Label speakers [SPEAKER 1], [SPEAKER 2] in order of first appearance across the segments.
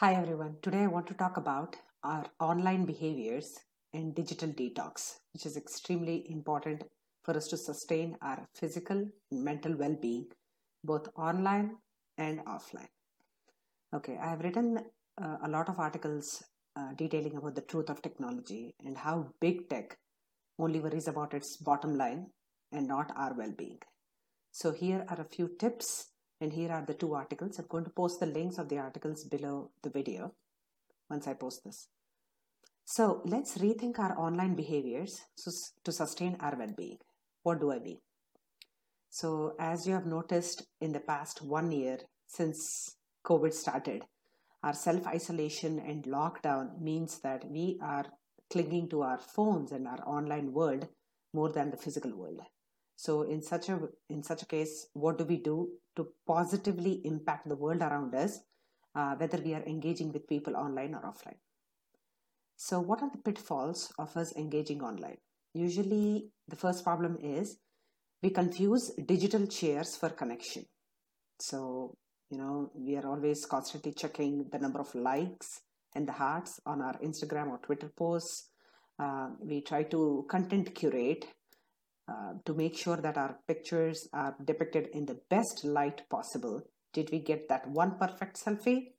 [SPEAKER 1] Hi everyone. Today I want to talk about our online behaviors and digital detox, which is extremely important for us to sustain our physical and mental well being, both online and offline. Okay, I have written uh, a lot of articles uh, detailing about the truth of technology and how big tech only worries about its bottom line and not our well being. So, here are a few tips and here are the two articles. I'm going to post the links of the articles below the video once I post this. So let's rethink our online behaviors to sustain our well-being. What do I mean? So as you have noticed in the past one year since COVID started, our self-isolation and lockdown means that we are clinging to our phones and our online world more than the physical world. So in such a in such a case, what do we do to positively impact the world around us, uh, whether we are engaging with people online or offline? So what are the pitfalls of us engaging online? Usually, the first problem is we confuse digital cheers for connection. So you know we are always constantly checking the number of likes and the hearts on our Instagram or Twitter posts. Uh, we try to content curate uh, to make sure that our pictures are depicted in the best light possible. Did we get that one perfect selfie?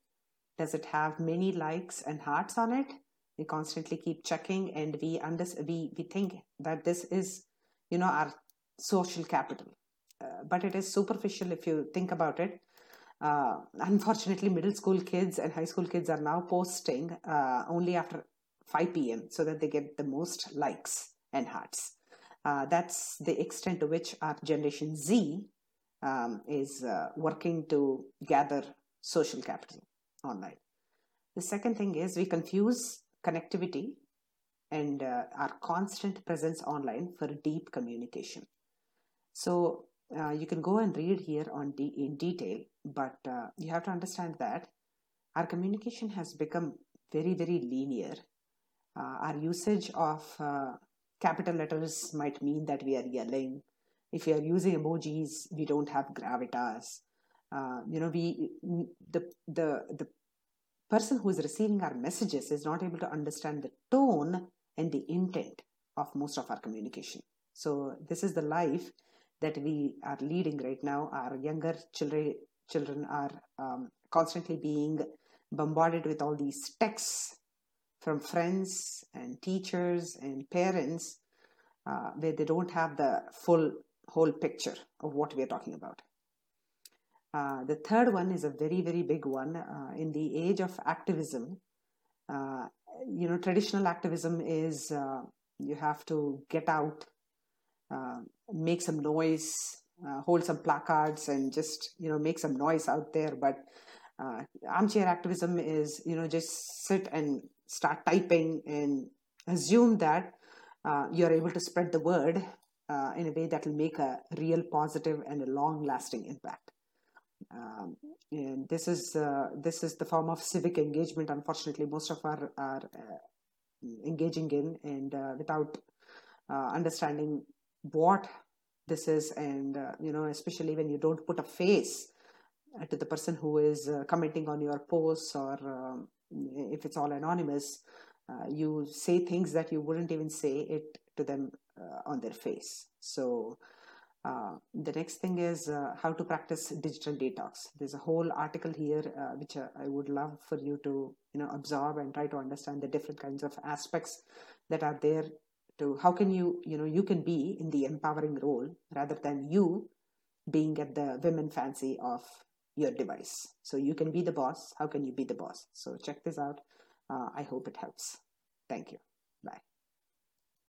[SPEAKER 1] Does it have many likes and hearts on it? We constantly keep checking and we, we, we think that this is, you know, our social capital. Uh, but it is superficial if you think about it. Uh, unfortunately, middle school kids and high school kids are now posting uh, only after 5 p.m. so that they get the most likes and hearts. Uh, that's the extent to which our Generation Z um, is uh, working to gather social capital online. The second thing is we confuse connectivity and uh, our constant presence online for deep communication. So uh, you can go and read here on de- in detail, but uh, you have to understand that our communication has become very, very linear. Our usage of capital letters might mean that we are yelling. If we are using emojis, we don't have gravitas. Uh, you know, we the the the person who is receiving our messages is not able to understand the tone and the intent of most of our communication. So this is the life that we are leading right now. Our younger children children are um, constantly being bombarded with all these texts from friends and teachers and parents uh, where they don't have the full whole picture of what we are talking about. Uh, the third one is a very very big one uh, in the age of activism. Uh, you know, traditional activism is uh, you have to get out, uh, make some noise, hold some placards, and just you know make some noise out there. But armchair activism is you know just sit and start typing and assume that uh, you're able to spread the word uh, in a way that will make a real positive and a long lasting impact. Um, and this is uh, this is the form of civic engagement. Unfortunately, most of our are uh, engaging in, and uh, without uh, understanding what this is, and you know, especially when you don't put a face to the person who is commenting on your posts, or um, if it's all anonymous, uh, you say things that you wouldn't even say it to them uh, on their face. So uh, the next thing is uh, how to practice digital detox. There's a whole article here uh, which uh, i would love for you to you know absorb and try to understand the different kinds of aspects that are there to how can you you know you can be in the empowering role rather than you being at the women fancy of your device so you can be the boss how can you be the boss so check this out uh, I hope it helps. Thank you. Bye.